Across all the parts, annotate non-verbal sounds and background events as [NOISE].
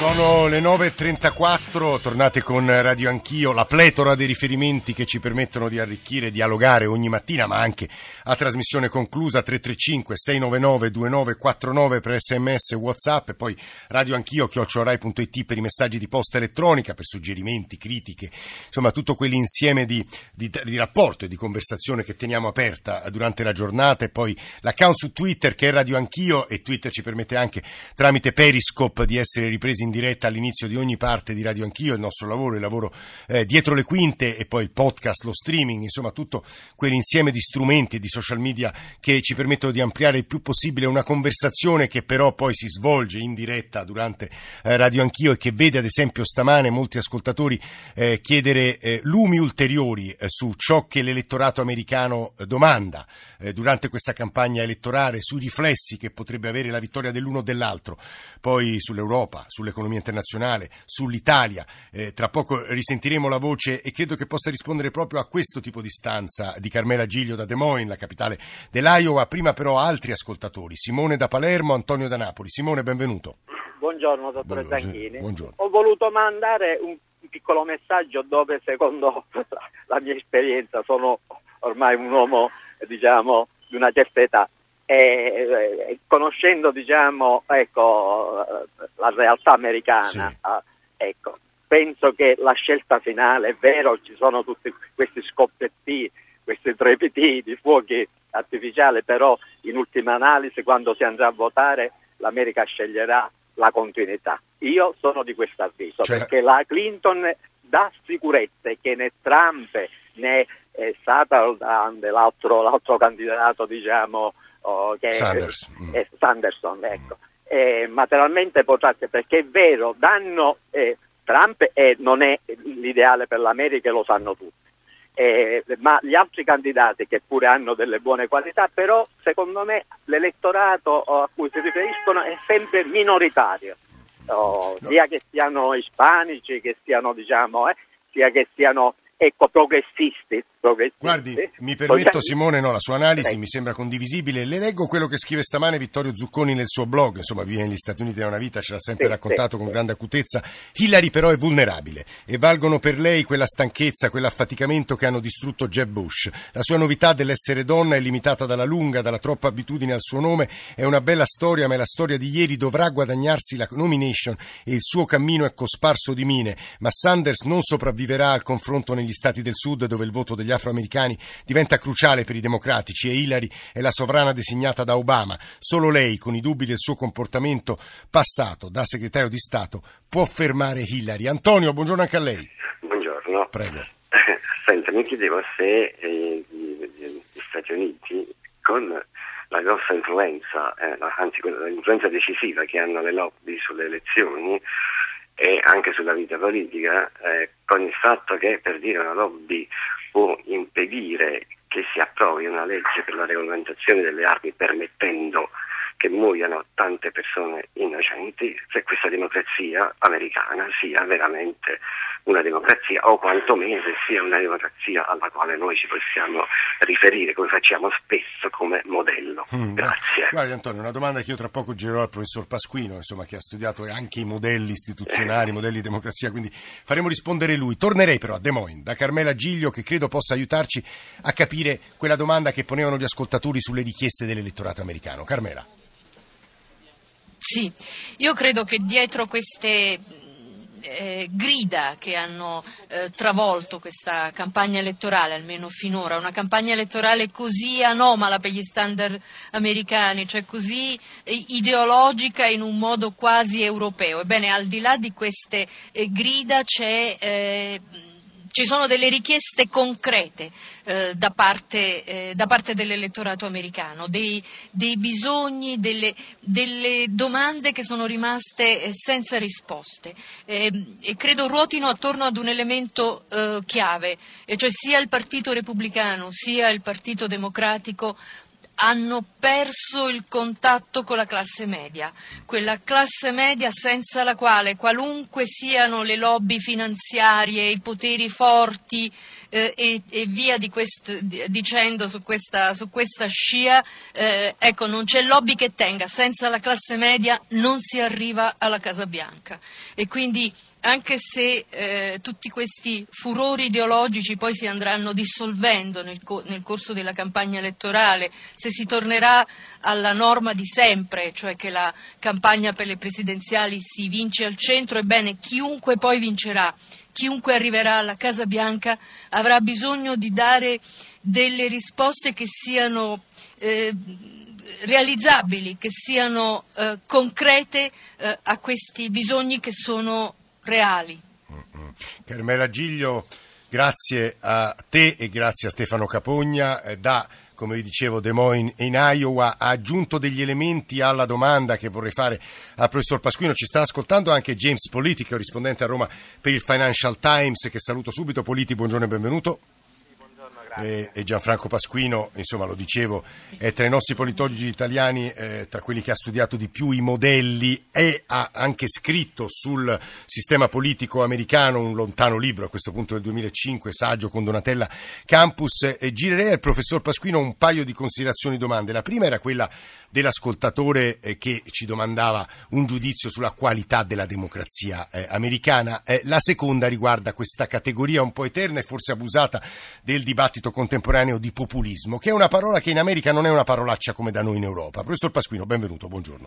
Sono le 9.34, tornate con Radio Anch'io, la pletora dei riferimenti che ci permettono di arricchire e dialogare ogni mattina, ma anche a trasmissione conclusa 335-699-2949 per sms whatsapp e poi Radio Anch'io, chiocciorai.it per i messaggi di posta elettronica, per suggerimenti, critiche, insomma tutto quell'insieme di, di, di rapporto e di conversazione che teniamo aperta durante la giornata e poi l'account su Twitter che è Radio Anch'io e Twitter ci permette anche tramite Periscope di essere ripresi in in diretta all'inizio di ogni parte di Radio Anch'io, il nostro lavoro, il lavoro eh, dietro le quinte e poi il podcast, lo streaming, insomma tutto quell'insieme di strumenti e di social media che ci permettono di ampliare il più possibile una conversazione che però poi si svolge in diretta durante eh, Radio Anch'io e che vede ad esempio stamane molti ascoltatori eh, chiedere eh, lumi ulteriori eh, su ciò che l'elettorato americano eh, domanda durante questa campagna elettorale, sui riflessi che potrebbe avere la vittoria dell'uno o dell'altro, poi sull'Europa, sull'economia sull'economia internazionale, sull'Italia. Eh, tra poco risentiremo la voce e credo che possa rispondere proprio a questo tipo di stanza di Carmela Giglio da Des Moines, la capitale dell'Iowa. Prima però altri ascoltatori. Simone da Palermo, Antonio da Napoli. Simone, benvenuto. Buongiorno, dottore Zanchini. Buongiorno. Ho voluto mandare un piccolo messaggio dove secondo [LAUGHS] la mia esperienza sono ormai un uomo diciamo di una certa età e, conoscendo diciamo, ecco, la realtà americana, sì. eh, ecco, penso che la scelta finale, è vero, ci sono tutti questi scoppietti, questi trepiti di fuochi artificiali, però in ultima analisi quando si andrà a votare l'America sceglierà la continuità. Io sono di questo avviso, cioè... perché la Clinton dà sicurezza che né Trump né eh, l'altro, l'altro candidato diciamo, oh, che Sanders. È, è Sanderson, ecco. Eh, materialmente potrà, perché è vero, danno eh, Trump e non è l'ideale per l'America e lo sanno tutti. Eh, ma gli altri candidati che pure hanno delle buone qualità, però secondo me l'elettorato a cui si riferiscono è sempre minoritario, oh, no. sia che siano ispanici, che siano diciamo, eh, sia che siano ecco, progressisti, progressisti. Guardi, mi permetto Simone, no, la sua analisi mi sembra condivisibile. Le leggo quello che scrive stamane Vittorio Zucconi nel suo blog, insomma vive negli Stati Uniti da una vita, ce l'ha sempre sì, raccontato sì, con grande acutezza. Hillary però è vulnerabile e valgono per lei quella stanchezza, quell'affaticamento che hanno distrutto Jeb Bush. La sua novità dell'essere donna è limitata dalla lunga, dalla troppa abitudine al suo nome, è una bella storia, ma è la storia di ieri, dovrà guadagnarsi la nomination e il suo cammino è cosparso di mine, ma Sanders non sopravviverà al confronto negli negli Stati del Sud dove il voto degli afroamericani diventa cruciale per i democratici e Hillary è la sovrana designata da Obama. Solo lei, con i dubbi del suo comportamento passato da segretario di Stato, può fermare Hillary. Antonio, buongiorno anche a lei. Buongiorno. Prego. [LAUGHS] Senta, mi chiedevo se eh, gli Stati Uniti con la grossa influenza, eh, anzi l'influenza decisiva che hanno le lobby sulle elezioni, e anche sulla vita politica, eh, con il fatto che per dire una lobby può impedire che si approvi una legge per la regolamentazione delle armi permettendo che muoiano tante persone innocenti, se questa democrazia americana sia veramente una democrazia o quantomeno se sia una democrazia alla quale noi ci possiamo riferire, come facciamo spesso come modello. Mm, Grazie. Guardi Antonio, una domanda che io tra poco girerò al professor Pasquino, insomma, che ha studiato anche i modelli istituzionali, i modelli di democrazia, quindi faremo rispondere lui. Tornerei però a Des Moines, da Carmela Giglio, che credo possa aiutarci a capire quella domanda che ponevano gli ascoltatori sulle richieste dell'elettorato americano. Carmela. Sì, io credo che dietro queste eh, grida che hanno eh, travolto questa campagna elettorale, almeno finora, una campagna elettorale così anomala per gli standard americani, cioè così eh, ideologica in un modo quasi europeo. Ebbene, al di là di queste eh, grida c'è eh, ci sono delle richieste concrete eh, da, parte, eh, da, parte, dell'elettorato americano, dei, dei bisogni, delle, delle, domande che sono rimaste eh, senza risposte. Ehm, e credo ruotino attorno ad un elemento eh, chiave, e cioè sia il Partito Repubblicano sia il Partito Democratico hanno perso il contatto con la classe media, quella classe media senza la quale qualunque siano le lobby finanziarie, i poteri forti eh, e, e, via di questo, dicendo su questa, su questa scia, eh, ecco, non c'è lobby che tenga, senza la classe media non si arriva alla Casa Bianca. E quindi anche se eh, tutti questi furori ideologici poi si andranno dissolvendo nel, co- nel, corso della campagna elettorale, se si tornerà alla norma di sempre, cioè che la campagna per le presidenziali si vince al centro, ebbene chiunque poi vincerà, chiunque arriverà alla Casa Bianca avrà bisogno di dare delle risposte che siano eh, realizzabili, che siano eh, concrete eh, a questi bisogni che sono reali. Carmela Giglio, grazie a te e grazie a Stefano Capogna. Eh, da, come vi dicevo, Des Moines in Iowa ha aggiunto degli elementi alla domanda che vorrei fare al professor Pasquino. Ci sta ascoltando anche James Politi, rispondente a Roma per il Financial Times, che saluto subito. Politi, buongiorno e benvenuto e, e, Gianfranco Pasquino, insomma lo dicevo, è tra i nostri politologi italiani, eh, tra quelli che ha studiato di più i modelli e ha anche scritto sul sistema politico americano un lontano libro, a questo punto del 2005, saggio con Donatella Campus. E girerei al professor Pasquino un paio di considerazioni e domande. La prima era quella dell'ascoltatore eh, che ci domandava un giudizio sulla qualità della democrazia eh, americana. Eh, la seconda riguarda questa categoria un po' eterna e forse abusata del dibattito dibattito contemporaneo di populismo, che è una parola che in America non è una parolaccia come da noi in Europa. Professor Pasquino, benvenuto, buongiorno.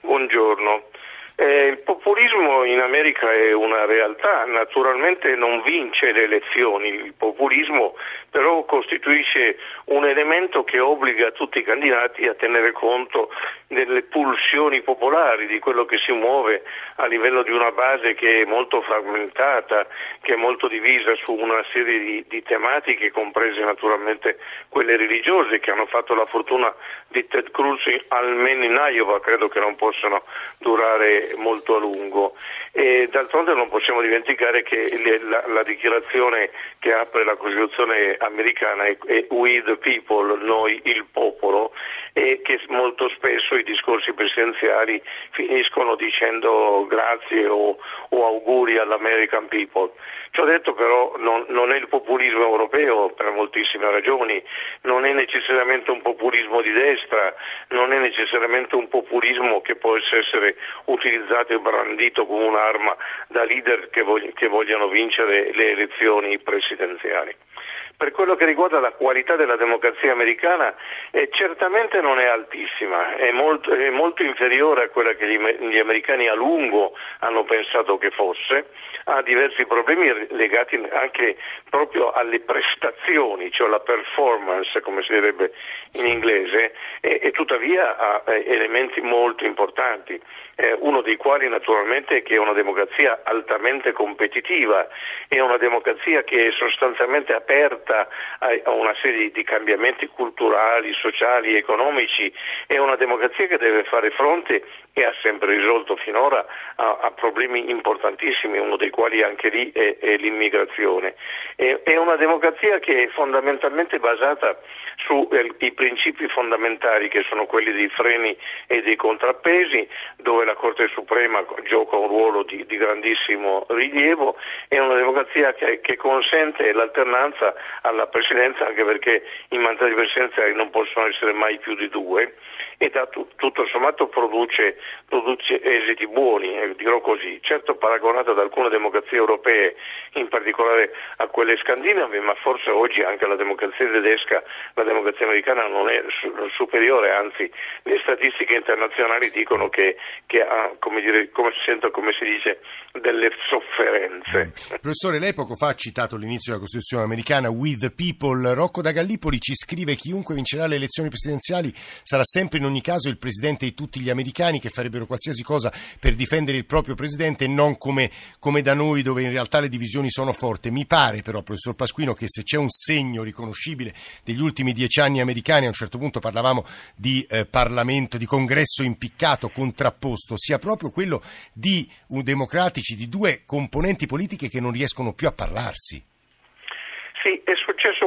Buongiorno. Eh, il populismo in America è una realtà, naturalmente non vince le elezioni, il populismo però costituisce un elemento che obbliga tutti i candidati a tenere conto delle pulsioni popolari, di quello che si muove a livello di una base che è molto frammentata, che è molto divisa su una serie di, di tematiche, comprese naturalmente quelle religiose, che hanno fatto la fortuna di Ted Cruz almeno in Iowa, credo che non possano durare molto a lungo. E d'altronde non possiamo dimenticare che la, la dichiarazione che apre la Costituzione americana è, è We the people, noi il popolo, e che molto spesso i discorsi presidenziali finiscono dicendo grazie o, o auguri all'American people. Ciò detto però non, non, è il populismo europeo per moltissime ragioni, non è necessariamente un populismo di destra, non è necessariamente un populismo che può essere utilizzato e brandito come un'arma da leader che, vog- che vogliono vincere le elezioni presidenziali per quello che riguarda la qualità della democrazia americana eh, certamente non è altissima, è molto, è molto, inferiore a quella che gli, gli, americani a lungo hanno pensato che fosse, ha diversi problemi legati anche proprio alle prestazioni, cioè alla performance come si direbbe in inglese, e, e tuttavia ha eh, elementi molto importanti eh, uno dei quali naturalmente è che è una democrazia altamente competitiva, è una democrazia che è sostanzialmente aperta a, a una serie di cambiamenti culturali, sociali, economici, è una democrazia che deve fare fronte e ha sempre risolto finora a, a problemi importantissimi, uno dei quali anche lì è, è l'immigrazione. È, è, una democrazia che è fondamentalmente basata sui eh, principi fondamentali che sono quelli dei freni e dei contrappesi, dove la Corte Suprema gioca un ruolo di, di grandissimo rilievo, è una democrazia che, che, consente l'alternanza alla presidenza anche perché i mandati presidenziali non possono essere mai più di due e da tu, tutto sommato produce, produce esiti buoni, eh, dirò così, certo paragonato ad alcune democrazie europee, in particolare a quelle scandinave, ma forse oggi anche la democrazia tedesca, la democrazia americana non è su, superiore, anzi le statistiche internazionali dicono che, che ha, come, dire, come, sento, come si dice, delle sofferenze. Mm. Professore, lei poco fa ha citato l'inizio della Costituzione americana, the People, Rocco da Gallipoli ci scrive chiunque vincerà le elezioni presidenziali sarà sempre in ogni caso il presidente di tutti gli americani che farebbero qualsiasi cosa per difendere il proprio presidente e non come, come da noi dove in realtà le divisioni sono forti. Mi pare però, professor Pasquino, che se c'è un segno riconoscibile degli ultimi dieci anni americani, a un certo punto parlavamo di eh, Parlamento, di congresso impiccato, contrapposto, sia proprio quello di un democratici, di due componenti politiche che non riescono più a parlarsi. Sì, è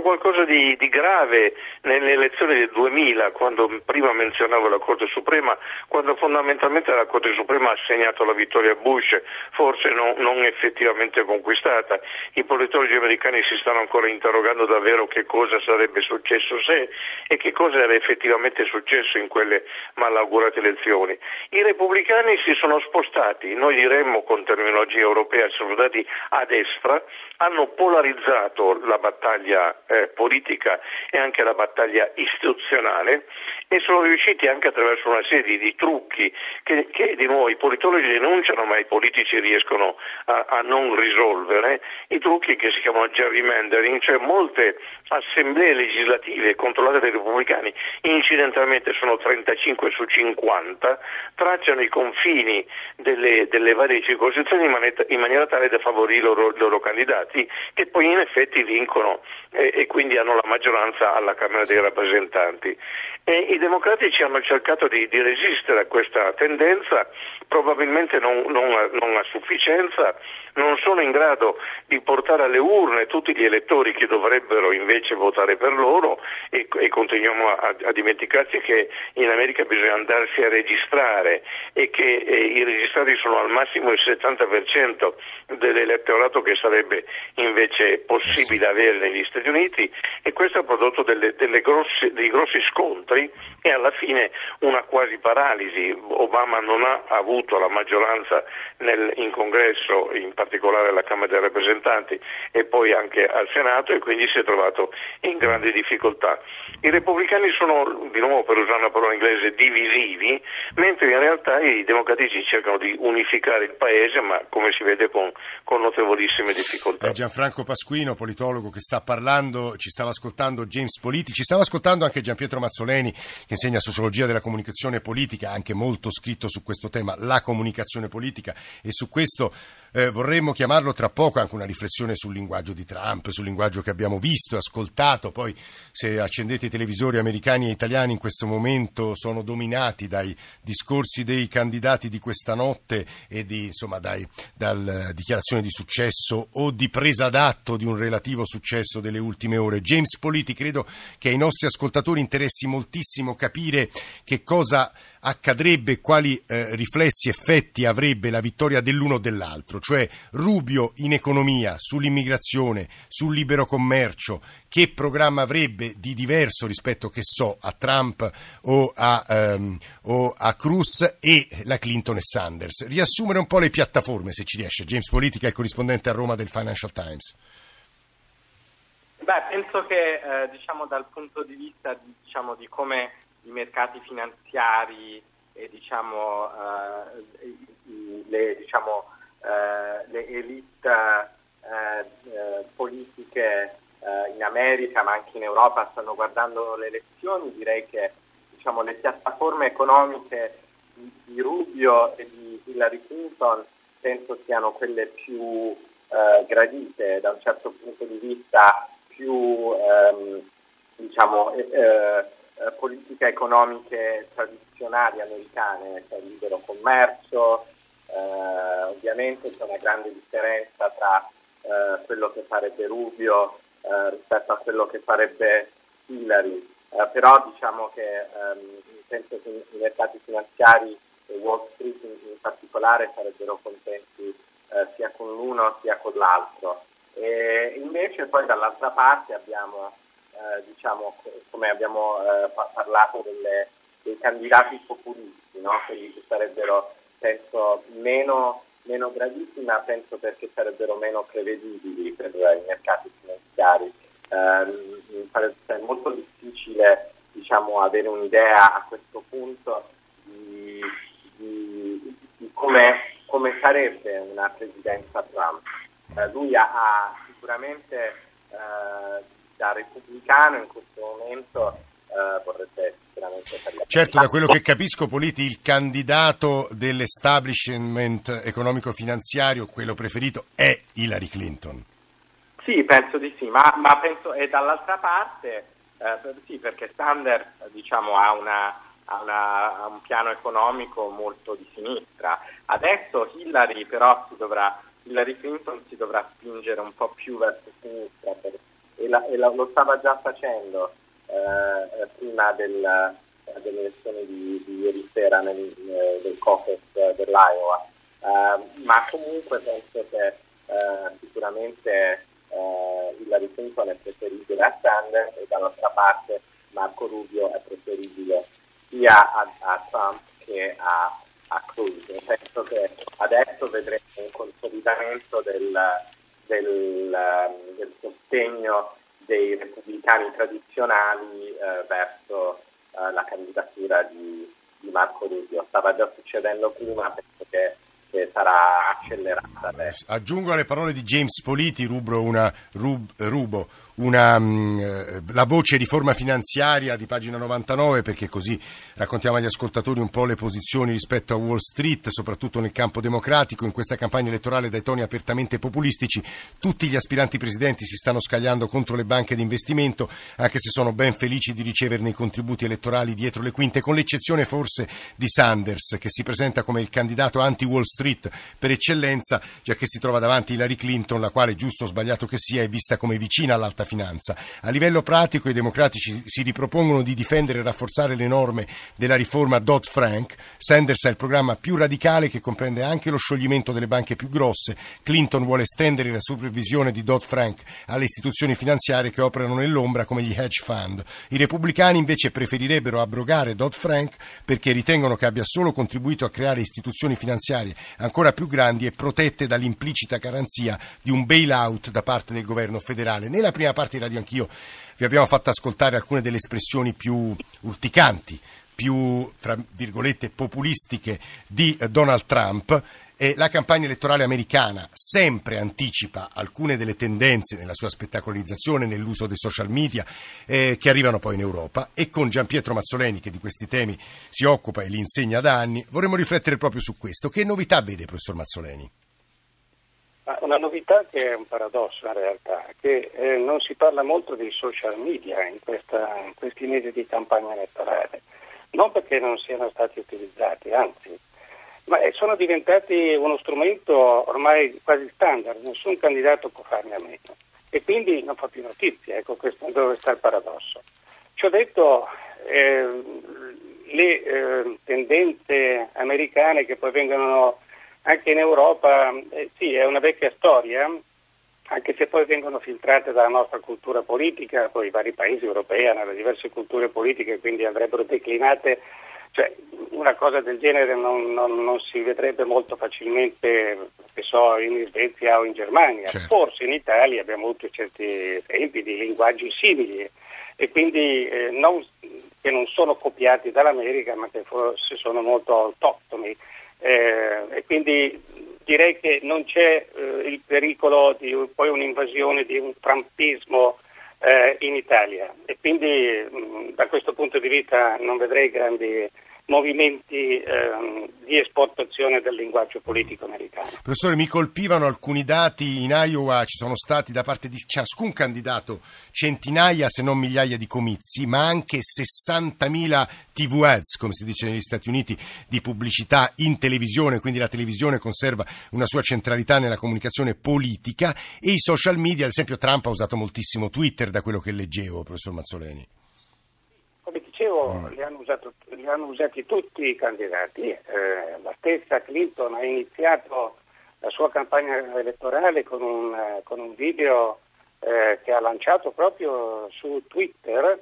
qualcosa di, di, grave nelle elezioni del 2000, quando prima menzionavo la Corte Suprema, quando fondamentalmente la Corte Suprema ha assegnato la vittoria a Bush, forse non, non effettivamente conquistata. I politologi americani si stanno ancora interrogando davvero che cosa sarebbe successo se e che cosa era effettivamente successo in quelle malaugurate elezioni. I repubblicani si sono spostati, noi diremmo con terminologia europea, sono andati a destra, hanno polarizzato la battaglia eh, politica e anche la battaglia istituzionale e sono riusciti anche attraverso una serie di trucchi che, che di nuovo i politologi denunciano ma i politici riescono a, a non risolvere, i trucchi che si chiamano gerrymandering, cioè molte assemblee legislative controllate dai repubblicani, incidentalmente sono 35 su 50, tracciano i confini delle, delle varie circoscrizioni in in maniera, tale da favorire i loro, loro candidati che poi in effetti vincono eh, e quindi hanno la maggioranza alla Camera dei rappresentanti. E democratici hanno cercato di, di resistere a questa tendenza, probabilmente non, non, a, non, a, sufficienza, non sono in grado di portare alle urne tutti gli elettori che dovrebbero invece votare per loro e, e continuiamo a, a, dimenticarci che in America bisogna andarsi a registrare e che eh, i registrati sono al massimo il 70% dell'elettorato che sarebbe invece possibile avere negli Stati Uniti e questo ha prodotto delle, delle grossi, dei grossi scontri e alla fine una quasi paralisi. Obama non ha avuto la maggioranza nel, in congresso, in particolare alla Camera dei rappresentanti e poi anche al Senato e quindi si è trovato in grande difficoltà. I repubblicani sono, di nuovo per usare una parola inglese, divisivi, mentre in realtà i democratici cercano di unificare il paese, ma come si vede con, con notevolissime difficoltà. È Gianfranco Pasquino, politologo che sta parlando, ci stava ascoltando James Politi, ci stava ascoltando anche Giampietro Mazzoleni che insegna sociologia della comunicazione politica, anche molto scritto su questo tema, la comunicazione politica. E su questo eh, vorremmo chiamarlo tra poco anche una riflessione sul linguaggio di Trump, sul linguaggio che abbiamo visto ascoltato, poi se accendete i televisori americani e italiani in questo momento sono dominati dai discorsi dei candidati di questa notte e di, insomma, dai, dal dichiarazione di successo o di presa d'atto di un relativo successo delle ultime ore. James Politi, credo che ai nostri ascoltatori interessi moltissimo capire che cosa accadrebbe, quali eh, riflessi, effetti avrebbe la vittoria dell'uno o dell'altro, cioè Rubio in economia, sull'immigrazione, sul libero commercio, che programma avrebbe di diverso rispetto, che so, a Trump o a, um, o a Cruz e la Clinton e Sanders. Riassumere un po' le piattaforme, se ci riesce. James Politica è corrispondente a Roma del Financial Times. Beh, penso che eh, diciamo, dal punto di vista di, diciamo, di, come i mercati finanziari e diciamo, eh, le, diciamo, eh, le, elite eh, eh, politiche eh, in America ma anche in Europa stanno guardando le elezioni, direi che diciamo, le piattaforme economiche di, Rubio e di Hillary Clinton penso siano quelle più gradite da un certo punto di vista più ehm, diciamo, eh, eh, politiche economiche tradizionali americane, cioè libero commercio, eh, ovviamente c'è una grande differenza tra eh, quello che farebbe Rubio eh, rispetto a quello che farebbe Hillary, eh, però diciamo che ehm, penso che i mercati finanziari e Wall Street in, in particolare sarebbero contenti sia con l'uno sia con l'altro. E invece poi dall'altra parte abbiamo, eh, diciamo, come abbiamo eh, parlato delle, dei candidati populisti, no? quelli che sarebbero penso meno, meno graditi, ma penso perché sarebbero meno prevedibili per i mercati finanziari. Eh, è molto difficile diciamo, avere un'idea a questo punto di, di, di come, come sarebbe una presidenza Trump eh, lui ha, ha sicuramente eh, da repubblicano in questo momento eh, vorrebbe sicuramente per Certo, da quello che capisco, Politi, il candidato dell'establishment economico-finanziario, quello preferito, è Hillary Clinton. Sì, penso di sì, ma, ma penso, e dall'altra parte, eh, sì, perché Sanders diciamo, ha, una, ha, una, ha un piano economico molto di sinistra. Adesso Hillary però si dovrà Hillary Clinton si dovrà spingere un po' più verso sinistra per, e, la, e la, lo stava già facendo eh, prima del, delle elezioni di, di, ieri sera nel, nel caucus dell'Iowa. Uh, ma comunque penso che uh, sicuramente uh, Hillary Clinton è preferibile a Sanders e dall'altra parte Marco Rubio è preferibile sia a, a Trump che a, a Cruz. Penso che adesso vedremo un consolidamento del, del, del sostegno dei repubblicani tradizionali eh, verso eh, la candidatura di, di, Marco Rubio. Stava già succedendo prima, penso che che sarà accelerata. Adesso. Aggiungo alle parole di James Politi, rubro una, rub, rubo una, mm, la voce riforma finanziaria di pagina 99 perché così raccontiamo agli ascoltatori un po' le posizioni rispetto a Wall Street, soprattutto nel campo democratico. In questa campagna elettorale dai toni apertamente populistici tutti gli aspiranti presidenti si stanno scagliando contro le banche di investimento, anche se sono ben felici di riceverne i contributi elettorali dietro le quinte, con l'eccezione forse di Sanders che si presenta come il candidato anti-Wall Street Street per eccellenza, già che si trova davanti Hillary Clinton, la quale, giusto o sbagliato che sia, è vista come vicina all'alta. A livello pratico i democratici si ripropongono di difendere e rafforzare le norme della riforma Dodd-Frank. Sanders ha il programma più radicale che comprende anche lo scioglimento delle banche più grosse. Clinton vuole estendere la supervisione di Dodd-Frank alle istituzioni finanziarie che operano nell'ombra come gli hedge fund. I repubblicani invece preferirebbero abrogare Dodd-Frank perché ritengono che abbia solo contribuito a creare istituzioni finanziarie ancora più grandi e protette dall'implicita garanzia di un bailout da parte del governo federale. Nella prima parte di Radio Anch'io vi abbiamo fatto ascoltare alcune delle espressioni più urticanti, più, tra virgolette, populistiche di Donald Trump e la campagna elettorale americana sempre anticipa alcune delle tendenze nella sua spettacolarizzazione, nell'uso dei social media eh, che arrivano poi in Europa e con Gian Pietro Mazzoleni che di questi temi si occupa e li insegna da anni, vorremmo riflettere proprio su questo. Che novità vede, professor Mazzoleni? Una novità che è un paradosso in realtà, che eh, non si parla molto dei social media in, questa, in questi mesi di campagna elettorale, non perché non siano stati utilizzati, anzi ma eh, sono diventati uno strumento ormai quasi standard, nessun candidato può farne a meno e quindi non fa più notizia, ecco questo dove sta il paradosso. Ci ho detto, eh, le eh, tendenze americane che poi vengono anche in Europa, eh, sì, è una vecchia storia, anche se poi vengono filtrate dalla nostra cultura politica, poi i vari paesi europei hanno le diverse culture politiche, quindi andrebbero declinate cioè, una cosa del genere non, non, non, si vedrebbe molto facilmente, so, in Svezia o in Germania. Certo. Forse in Italia abbiamo avuto certi esempi di linguaggi simili e quindi eh, non, che non sono copiati dall'America ma che forse sono molto autoctoni. Eh, e quindi direi che non c'è eh, il pericolo di poi un'invasione di un trampismo eh, in Italia. E quindi mh, da questo punto di vista non vedrei grandi movimenti ehm, di esportazione del linguaggio politico americano. Professore, mi colpivano alcuni dati. In Iowa ci sono stati da parte di ciascun candidato centinaia, se non migliaia di comizi, ma anche 60.000 TV ads, come si dice negli Stati Uniti, di pubblicità in televisione, quindi la televisione conserva una sua centralità nella comunicazione politica e i social media, ad esempio Trump ha usato moltissimo Twitter da quello che leggevo, professor Mazzoleni dicevo, mm. li, hanno usato, li, hanno usati tutti i candidati. Eh, la stessa Clinton ha iniziato la sua campagna elettorale con un, eh, con un video eh, che ha lanciato proprio su Twitter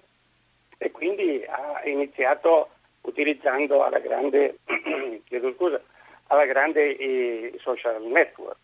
e quindi ha iniziato utilizzando alla grande, [CLEARS THROAT] chiedo scusa, alla grande i social network.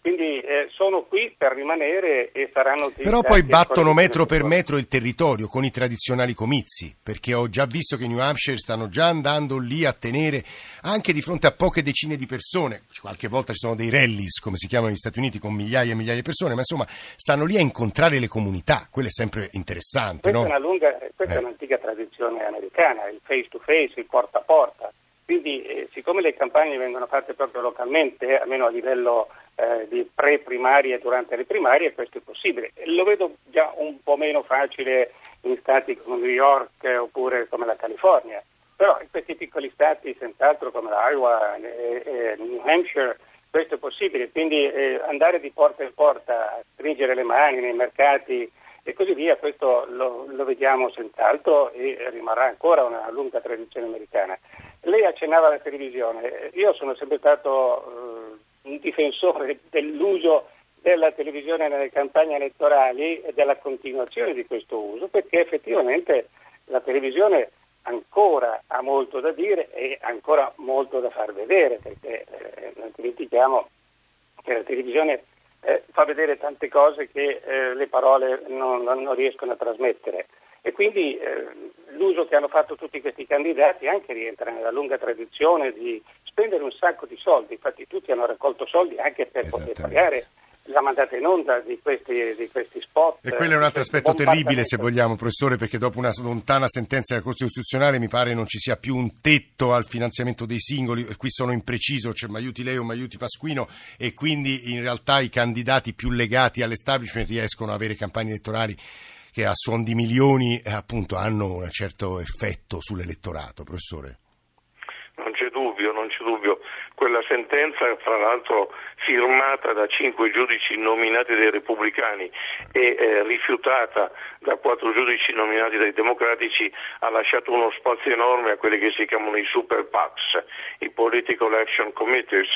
Quindi eh, sono qui per rimanere e saranno. Però poi battono metro per metro il territorio con i tradizionali comizi, perché ho già visto che New Hampshire stanno già andando lì a tenere anche di fronte a poche decine di persone. Qualche volta ci sono dei rallies, come si chiamano negli Stati Uniti, con migliaia e migliaia di persone, ma insomma stanno lì a incontrare le comunità. Quello è sempre interessante. Questa, no? è, una lunga, questa eh. è un'antica tradizione americana, il face to face, il porta a porta. Quindi, eh, siccome le campagne vengono fatte proprio localmente, almeno a livello eh, di pre-primarie e durante le primarie, questo è possibile. Lo vedo già un po' meno facile in stati come New York eh, oppure come la California, però in questi piccoli stati, senz'altro come l'Iowa e, e New Hampshire, questo è possibile. Quindi eh, andare di porta in porta, stringere le mani nei mercati e così via. Questo lo, lo vediamo senz'altro e rimarrà ancora una lunga tradizione americana. Lei accennava alla televisione, io sono sempre stato eh, un difensore dell'uso della televisione nelle campagne elettorali e della continuazione di questo uso, perché effettivamente la televisione ancora ha molto da dire e ancora molto da far vedere, perché eh, non dimentichiamo che la televisione eh, fa vedere tante cose che eh, le parole non, non, riescono a trasmettere. E quindi eh, l'uso che hanno fatto tutti questi candidati anche rientra nella lunga tradizione di spendere un sacco di soldi, infatti tutti hanno raccolto soldi anche per poter pagare la mandata in onda di questi, di questi spot. E quello è un altro aspetto terribile, se vogliamo, professore, perché dopo una lontana sentenza della Corte Costituzionale mi pare non ci sia più un tetto al finanziamento dei singoli. Qui sono impreciso, c'è Maiuti Leo, Maiuti Pasquino, e quindi in realtà i candidati più legati all'establishment riescono ad avere campagne elettorali che a suon di milioni appunto hanno un certo effetto sull'elettorato, professore. Non c'è dubbio, non c'è dubbio. Quella sentenza, fra l'altro, firmata da cinque giudici nominati dai repubblicani e eh, rifiutata da quattro giudici nominati dai democratici, ha lasciato uno spazio enorme a quelli che si chiamano i super PACs, i Political Action Committees,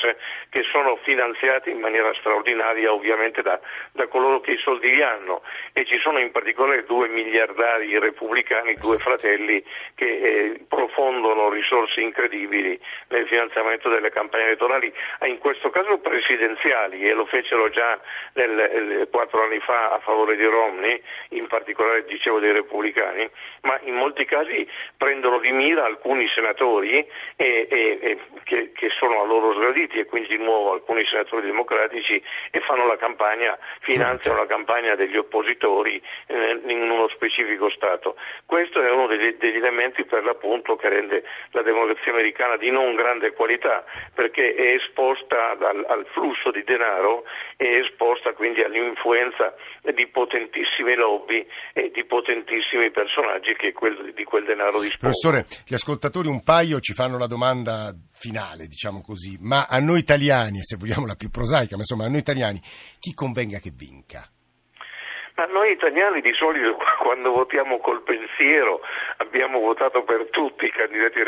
che sono finanziati in maniera straordinaria ovviamente da, da coloro che i soldi li hanno. E ci sono in particolare due miliardari repubblicani, due fratelli che eh, profondono risorse incredibili nel finanziamento delle campagne elettorali, in questo caso presidenziali e lo fecero già nel, quattro anni fa a favore di Romney, in particolare dicevo dei repubblicani, ma in molti casi prendono di mira alcuni senatori e, e, e che, che, sono a loro sgraditi e quindi di nuovo alcuni senatori democratici e fanno la campagna, finanziano la campagna degli oppositori eh, in uno specifico Stato. Questo è uno degli, degli elementi per l'appunto che rende la democrazia americana di non grande qualità perché è esposta al, al flusso di denaro, è esposta quindi all'influenza di potentissime lobby e di potentissimi personaggi che quel, di quel denaro dispongono. Professore, gli ascoltatori un paio ci fanno la domanda finale, diciamo così, ma a noi italiani, se vogliamo la più prosaica, ma insomma a noi italiani, chi convenga che vinca? Ma noi italiani di solito [LAUGHS] quando votiamo col pensiero abbiamo votato per tutti i candidati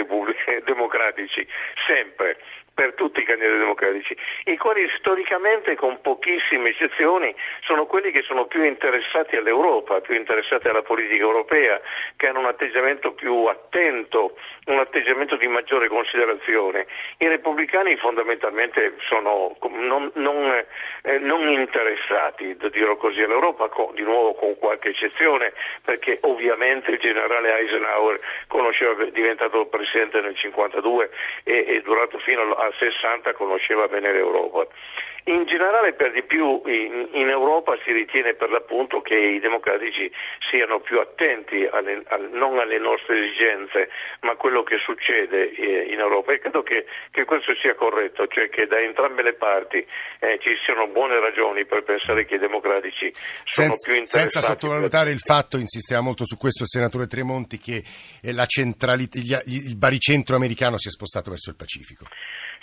democratici, sempre per tutti i candidati democratici, i quali storicamente, con pochissime eccezioni, sono quelli che sono più interessati all'Europa, più interessati alla politica europea, che hanno un atteggiamento più attento, un atteggiamento di maggiore considerazione. I repubblicani fondamentalmente sono non, non, eh, non interessati, dirò così, all'Europa, con, di nuovo con qualche eccezione, perché ovviamente il generale Eisenhower conosceva, è diventato presidente nel 1952 e è durato fino al 60 conosceva bene l'Europa. In generale per di più in, in, Europa si ritiene per l'appunto che i democratici siano più attenti alle, al, non alle nostre esigenze ma a quello che succede eh, in Europa e credo che, che, questo sia corretto, cioè che da entrambe le parti eh, ci siano buone ragioni per pensare che i democratici sono senza, più interessati. Senza sottovalutare il fatto, insisteva molto su questo il senatore Tremonti, che eh, il, il baricentro americano si è spostato verso il Pacifico.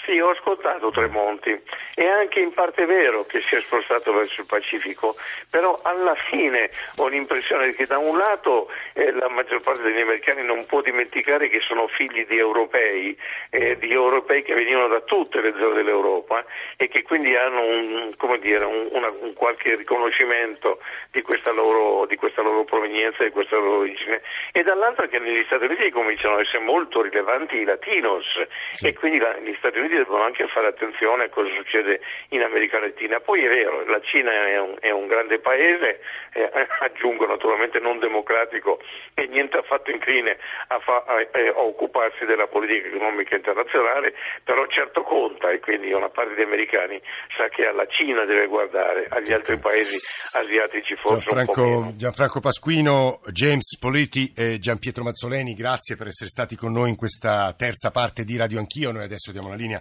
Sì, ho ascoltato Tremonti, è anche in parte vero che si è spostato verso il Pacifico, però alla fine ho l'impressione che da un lato eh, la maggior parte degli americani non può dimenticare che sono figli di europei, eh, di europei che venivano da tutte le zone dell'Europa e che quindi hanno un, dire, un, una, un qualche riconoscimento di questa, loro, di questa loro provenienza, di questa loro origine, e dall'altro che negli Stati Uniti cominciano ad essere molto rilevanti i latinos sì. e quindi la, gli Stati Uniti devono anche fare attenzione a cosa succede in America Latina. Poi è vero, la Cina è un, è un grande paese, eh, [LAUGHS] aggiungo naturalmente non democratico e niente affatto incline a, fa, a, a, occuparsi della politica economica internazionale, però certo conta e quindi una parte degli americani sa che alla Cina deve guardare, agli altri paesi asiatici forse Gianfranco. Gianfranco Pasquino, James Politi e Gian Pietro Mazzoleni, grazie per essere stati con noi in questa terza parte di Radio Anch'io. Noi adesso diamo la linea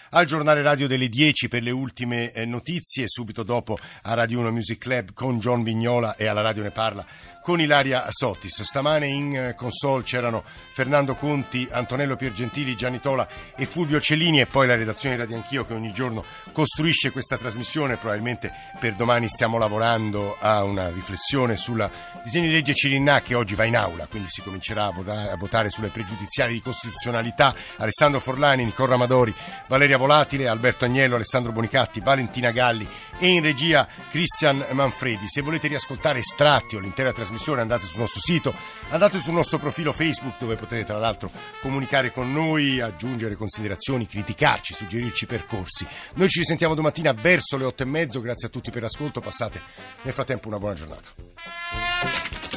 al giornale radio delle 10 per le ultime eh, notizie, subito dopo a Radio 1 Music Club con John Vignola e alla radio ne parla con Ilaria Sottis. Stamane in eh, console c'erano Fernando Conti, Antonello Piergentili, Gianni Tola e Fulvio Cellini e poi la redazione di Radio Anch'io che ogni giorno costruisce questa trasmissione. Probabilmente per domani stiamo lavorando a una riflessione sul disegno di legge Cirinna che oggi va in aula, quindi si comincerà a votare, sulle pregiudiziali di costituzionalità. Alessandro Forlani, Nicola Amadori, Valeria Volatile, Alberto Agnello, Alessandro Bonicatti, Valentina Galli e in regia Cristian Manfredi. Se volete riascoltare estratti o l'intera trasmissione andate sul nostro sito, andate sul nostro profilo Facebook dove potete tra l'altro comunicare con noi, aggiungere considerazioni, criticarci, suggerirci percorsi. Noi ci risentiamo domattina verso le otto e mezzo, grazie a tutti per l'ascolto, passate nel frattempo una buona giornata.